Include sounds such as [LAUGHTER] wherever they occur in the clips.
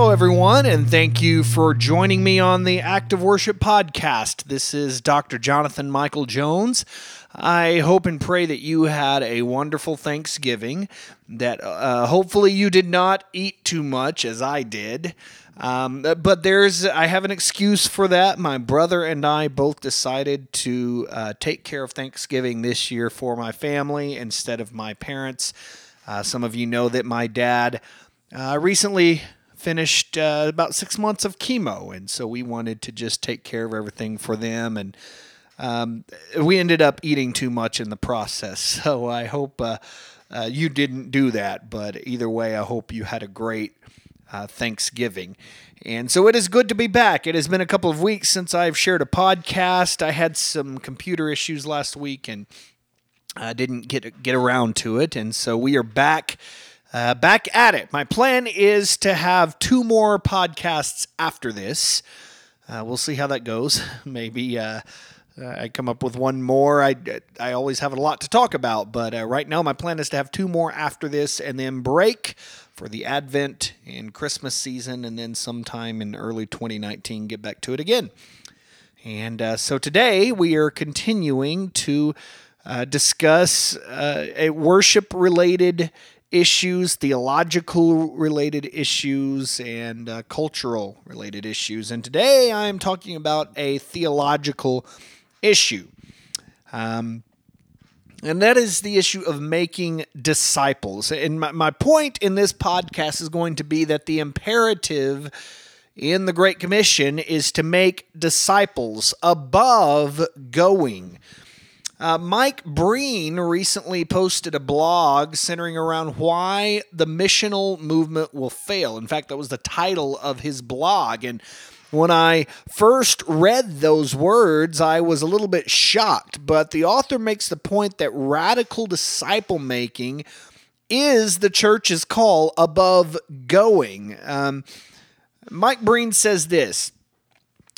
Hello, everyone, and thank you for joining me on the Act of Worship podcast. This is Dr. Jonathan Michael Jones. I hope and pray that you had a wonderful Thanksgiving, that uh, hopefully you did not eat too much as I did. Um, but there's, I have an excuse for that. My brother and I both decided to uh, take care of Thanksgiving this year for my family instead of my parents. Uh, some of you know that my dad uh, recently finished uh, about six months of chemo, and so we wanted to just take care of everything for them. And um, we ended up eating too much in the process. [LAUGHS] So I hope uh, uh, you didn't do that, but either way, I hope you had a great uh, Thanksgiving. And so it is good to be back. It has been a couple of weeks since I've shared a podcast. I had some computer issues last week and I didn't get get around to it, and so we are back uh, back at it. My plan is to have two more podcasts after this. Uh, we'll see how that goes. [LAUGHS] Maybe uh, I come up with one more. I, I always have a lot to talk about, but uh, right now my plan is to have two more after this and then break for the Advent and Christmas season, and then sometime in early 2019 get back to it again. And uh, so today we are continuing to uh, discuss a worship related issues, theological related issues, and uh, cultural related issues. And today I'm talking about a theological issue. Um, and that is the issue of making disciples. And my, my point in this podcast is going to be that the imperative in the Great Commission is to make disciples above going. Uh, Mike Breen recently posted a blog centering around why the missional movement will fail. In fact, that was the title of his blog. And when I first read those words, I was a little bit shocked. But the author makes the point that radical disciple making is the church's call above going. Um, Mike Breen says this.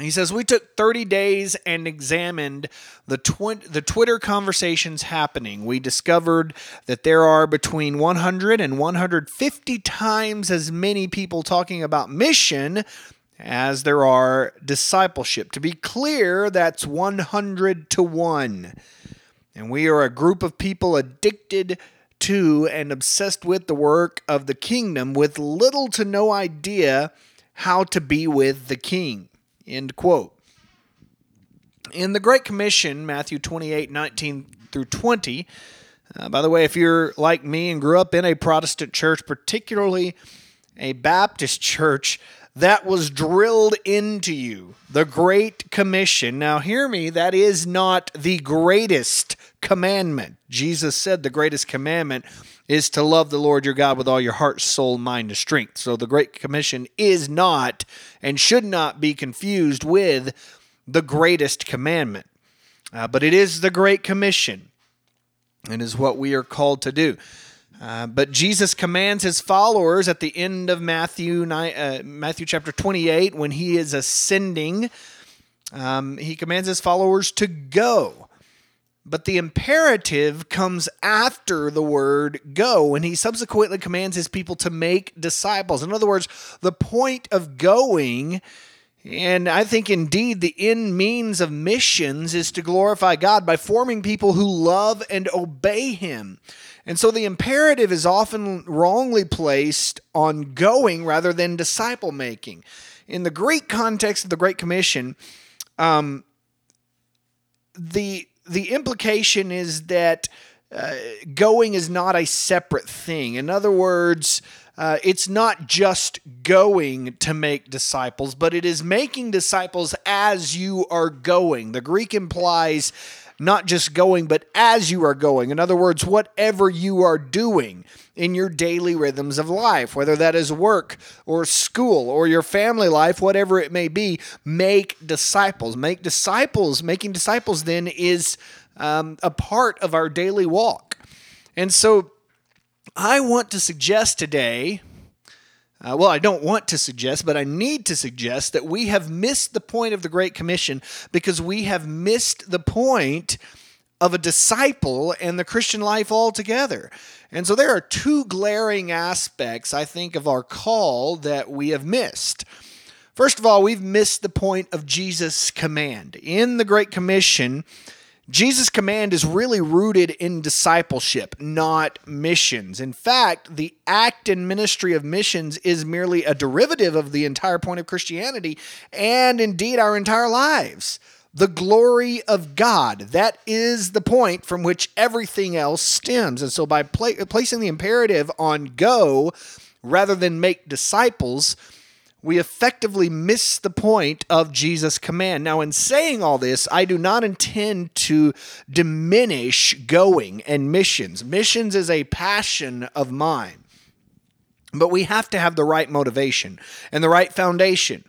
He says, We took 30 days and examined the, twi- the Twitter conversations happening. We discovered that there are between 100 and 150 times as many people talking about mission as there are discipleship. To be clear, that's 100 to 1. And we are a group of people addicted to and obsessed with the work of the kingdom with little to no idea how to be with the king. End quote. In the Great Commission, Matthew 28 19 through 20, uh, by the way, if you're like me and grew up in a Protestant church, particularly a Baptist [LAUGHS] church, that was drilled into you. The Great Commission. Now, hear me, that is not the greatest commandment. Jesus said the greatest commandment is to love the Lord your God with all your heart, soul, mind, and strength. So the Great Commission is not and should not be confused with the greatest commandment. Uh, but it is the Great Commission and is what we are called to do. Uh, but Jesus commands his followers at the end of Matthew, uh, Matthew chapter 28 when he is ascending. Um, he commands his followers to go. But the imperative comes after the word go, and he subsequently commands his people to make disciples. In other words, the point of going, and I think indeed the end means of missions, is to glorify God by forming people who love and obey him. And so the imperative is often wrongly placed on going rather than disciple making. In the Greek context of the Great Commission, um, the the implication is that uh, going is not a separate thing. In other words, uh, it's not just going to make disciples, but it is making disciples as you are going. The Greek implies not just going, but as you are going. In other words, whatever you are doing in your daily rhythms of life, whether that is work or school or your family life, whatever it may be, make disciples. Make disciples. Making disciples then is um, a part of our daily walk. And so I want to suggest today. Uh, well, I don't want to suggest, but I need to suggest that we have missed the point of the Great Commission because we have missed the point of a disciple and the Christian life altogether. And so there are two glaring aspects, I think, of our call that we have missed. First of all, we've missed the point of Jesus' command. In the Great Commission, Jesus' command is really rooted in discipleship, not missions. In fact, the act and ministry of missions is merely a derivative of the entire point of Christianity and indeed our entire lives the glory of God. That is the point from which everything else stems. And so, by pla- placing the imperative on go rather than make disciples, we effectively miss the point of Jesus' command. Now, in saying all this, I do not intend to diminish going and missions. Missions is a passion of mine, but we have to have the right motivation and the right foundation,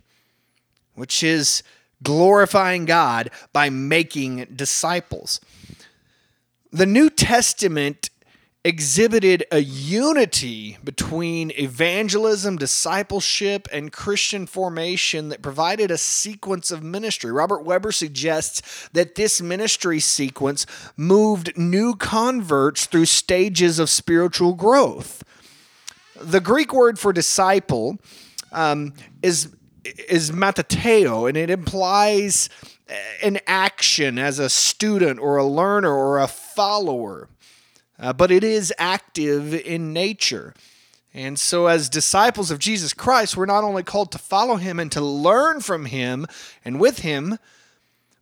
which is glorifying God by making disciples. The New Testament exhibited a unity between evangelism, discipleship, and Christian formation that provided a sequence of ministry. Robert Webber suggests that this ministry sequence moved new converts through stages of spiritual growth. The Greek word for disciple um, is is matateo, and it implies an action as a student or a learner or a follower. Uh, but it is active in nature. And so, as disciples of Jesus Christ, we're not only called to follow him and to learn from him and with him,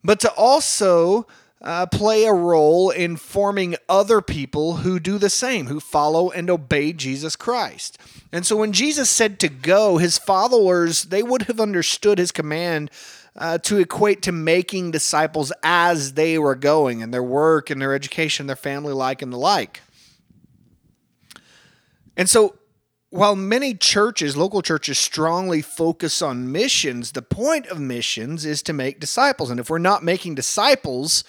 but to also uh, play a role in forming other people who do the same, who follow and obey Jesus Christ. And so when Jesus said to go, his followers, they would have understood his command uh, to equate to making disciples as they were going in their work and their education, their family life, and the like. And so while many churches, local churches, strongly focus on missions, the point of missions is to make disciples. And if we're not making disciples,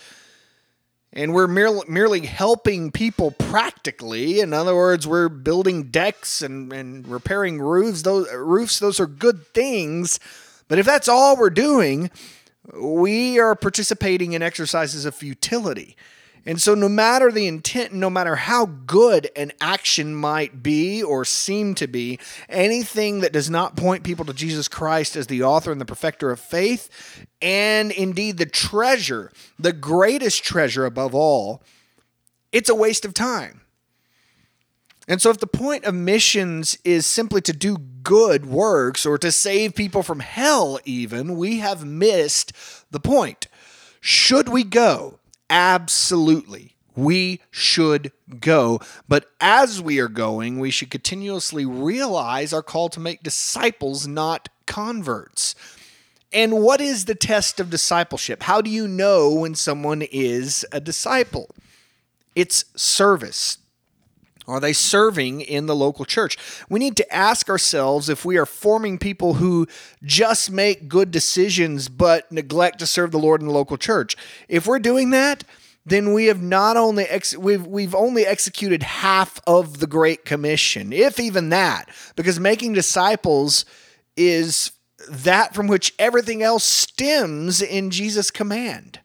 and we're merely, merely helping people practically. In other words, we're building decks and, and repairing roofs. Those roofs, those are good things. But if that's all we're doing, we are participating in exercises of futility. And so, no matter the intent, no matter how good an action might be or seem to be, anything that does not point people to Jesus Christ as the author and the perfecter of faith, and indeed the treasure, the greatest treasure above all, it's a waste of time. And so, if the point of missions is simply to do good works or to save people from hell, even, we have missed the point. Should we go? Absolutely. We should go. But as we are going, we should continuously realize our call to make disciples, not converts. And what is the test of discipleship? How do you know when someone is a disciple? It's service. Are they serving in the local church? We need to ask ourselves if we are forming people who just make good decisions but neglect to serve the Lord in the local church. If we're doing that, then we have not only ex- we've we've only executed half of the great commission, if even that, because making disciples is that from which everything else stems in Jesus' command.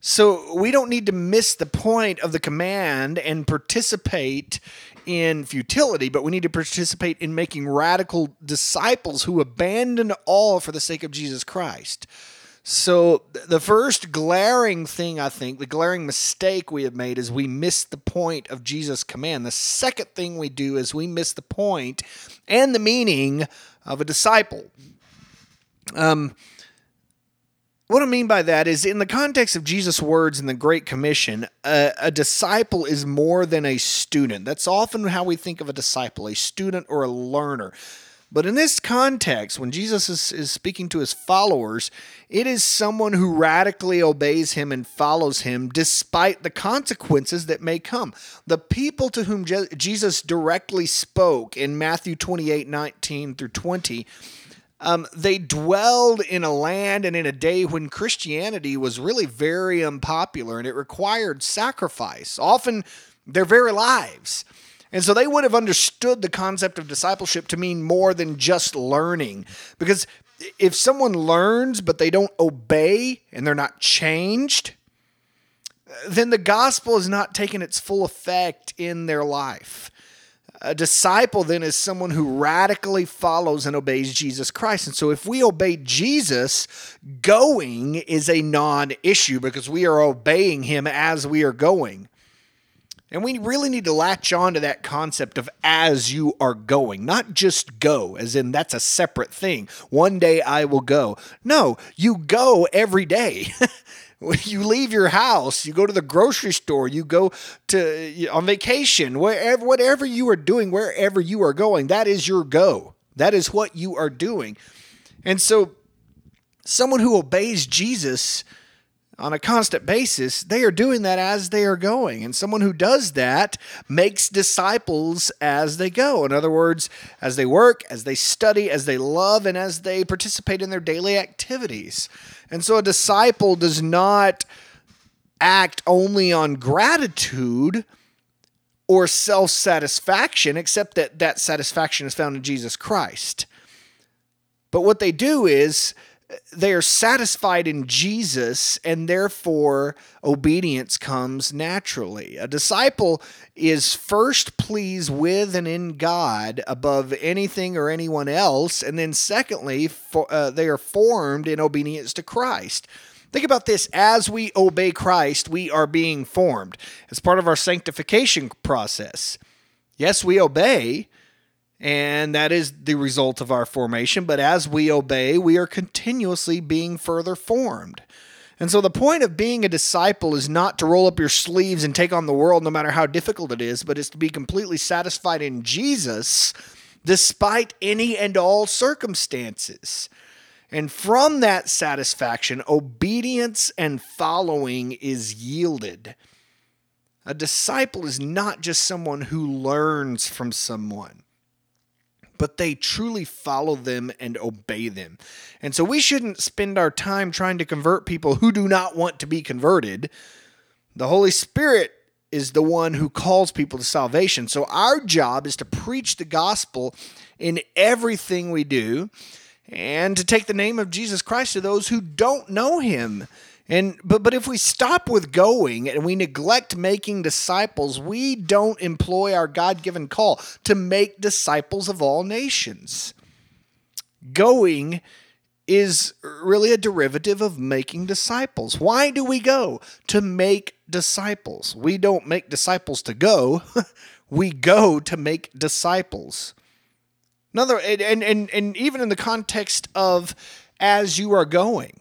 So we don't need to miss the point of the command and participate in futility, but we need to participate in making radical disciples who abandon all for the sake of Jesus Christ. So the first glaring thing I think, the glaring mistake we have made is we miss the point of Jesus' command. The second thing we do is we miss the point and the meaning of a disciple. Um, what I mean by that is, in the context of Jesus' words in the Great Commission, a, a, disciple is more than a student. That's often how we think of a disciple, a student or a learner. But in this context, when Jesus is, is speaking to his followers, it is someone who radically obeys him and follows him despite the consequences that may come. The people to whom Je- Jesus directly spoke in Matthew 28 19 through 20 Um, they dwelled in a land and in a day when Christianity was really very unpopular and it required sacrifice, often their very lives. And so they would have understood the concept of discipleship to mean more than just learning. Because if someone learns but they don't obey and they're not changed, then the gospel is not taking its full effect in their life. A disciple then is someone who radically follows and obeys Jesus Christ. And so if we obey Jesus, going is a non issue because we are obeying him as we are going. And we really need to latch on to that concept of as you are going, not just go, as in that's a separate thing. One day I will go. No, you go every day. [LAUGHS] [LAUGHS] you leave your house, you go to the grocery store, you go to on vacation, wherever whatever you are doing, wherever you are going, that is your go. That is what you are doing. And so someone who obeys Jesus on a constant basis, they are doing that as they are going. And someone who does that makes disciples as they go. In other words, as they work, as they study, as they love, and as they participate in their daily activities. And so a disciple does not act only on gratitude or self satisfaction, except that that satisfaction is found in Jesus Christ. But what they do is they are satisfied in Jesus, and therefore obedience comes naturally. A disciple is first pleased with and in God above anything or anyone else, and then secondly, for, uh, they are formed in obedience to Christ. Think about this as we obey Christ, we are being formed as part of our sanctification process. Yes, we obey, and that is the result of our formation. But as we obey, we are continuously being further formed. And so the point of being a disciple is not to roll up your sleeves and take on the world no matter how difficult it is, but is to be completely satisfied in Jesus despite any and all circumstances. And from that satisfaction, obedience and following is yielded. A disciple is not just someone who learns from someone but they truly follow them and obey them. And so we shouldn't spend our time trying to convert people who do not want to be converted. The Holy Spirit is the one who calls people to salvation. So our job is to preach the gospel in everything we do and to take the name of Jesus Christ to those who don't know him. And but but if we stop with going and we neglect making disciples, we don't employ our God-given call to make disciples of all nations. Going is really a derivative of making disciples. Why do we go? To make disciples. We don't make disciples to go. [LAUGHS] we go to make disciples. Another and and and even in the context of as you are going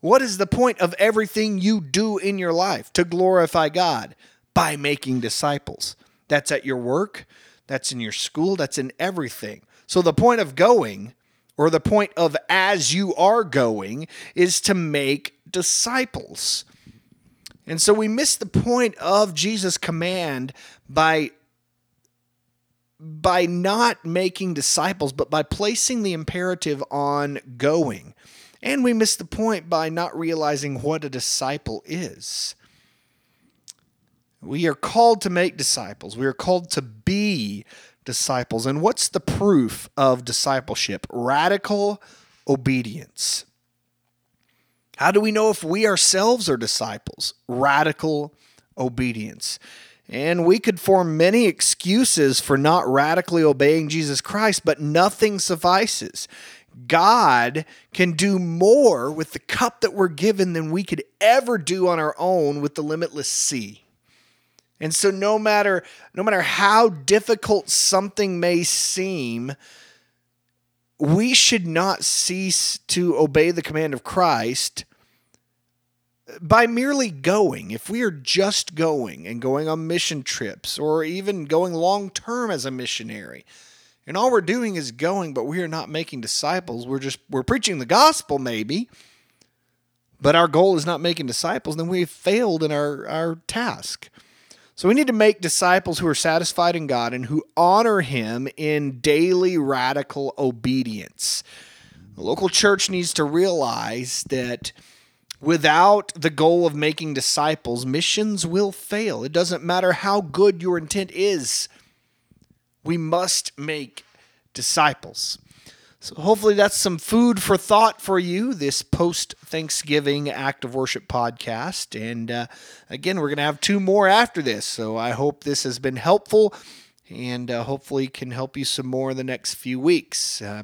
what is the point of everything you do in your life to glorify God? By making disciples. That's at your work, that's in your school, that's in everything. So the point of going, or the point of as you are going, is to make disciples. And so we miss the point of Jesus' command by by not making disciples, but by placing the imperative on going. And we miss the point by not realizing what a disciple is. We are called to make disciples, we are called to be disciples. And what's the proof of discipleship? Radical obedience. How do we know if we ourselves are disciples? Radical obedience. And we could form many excuses for not radically obeying Jesus Christ, but nothing suffices. God can do more with the cup that we're given than we could ever do on our own with the limitless sea. And so no matter no matter how difficult something may seem, we should not cease to obey the command of Christ by merely going. If we are just going and going on mission trips or even going long term as a missionary, and all we're doing is going, but we are not making disciples. We're just we're preaching the gospel maybe, but our goal is not making disciples, then we've failed in our, our task. So we need to make disciples who are satisfied in God and who honor him in daily radical obedience. The local church needs to realize that without the goal of making disciples, missions will fail. It doesn't matter how good your intent is, we must make disciples. So, hopefully, that's some food for thought for you this post Thanksgiving Act of Worship podcast. And uh, again, we're going to have two more after this. So, I hope this has been helpful and uh, hopefully can help you some more in the next few weeks. Uh,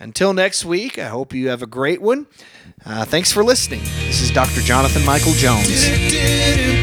until next week, I hope you have a great one. Uh, thanks for listening. This is Dr. Jonathan Michael Jones.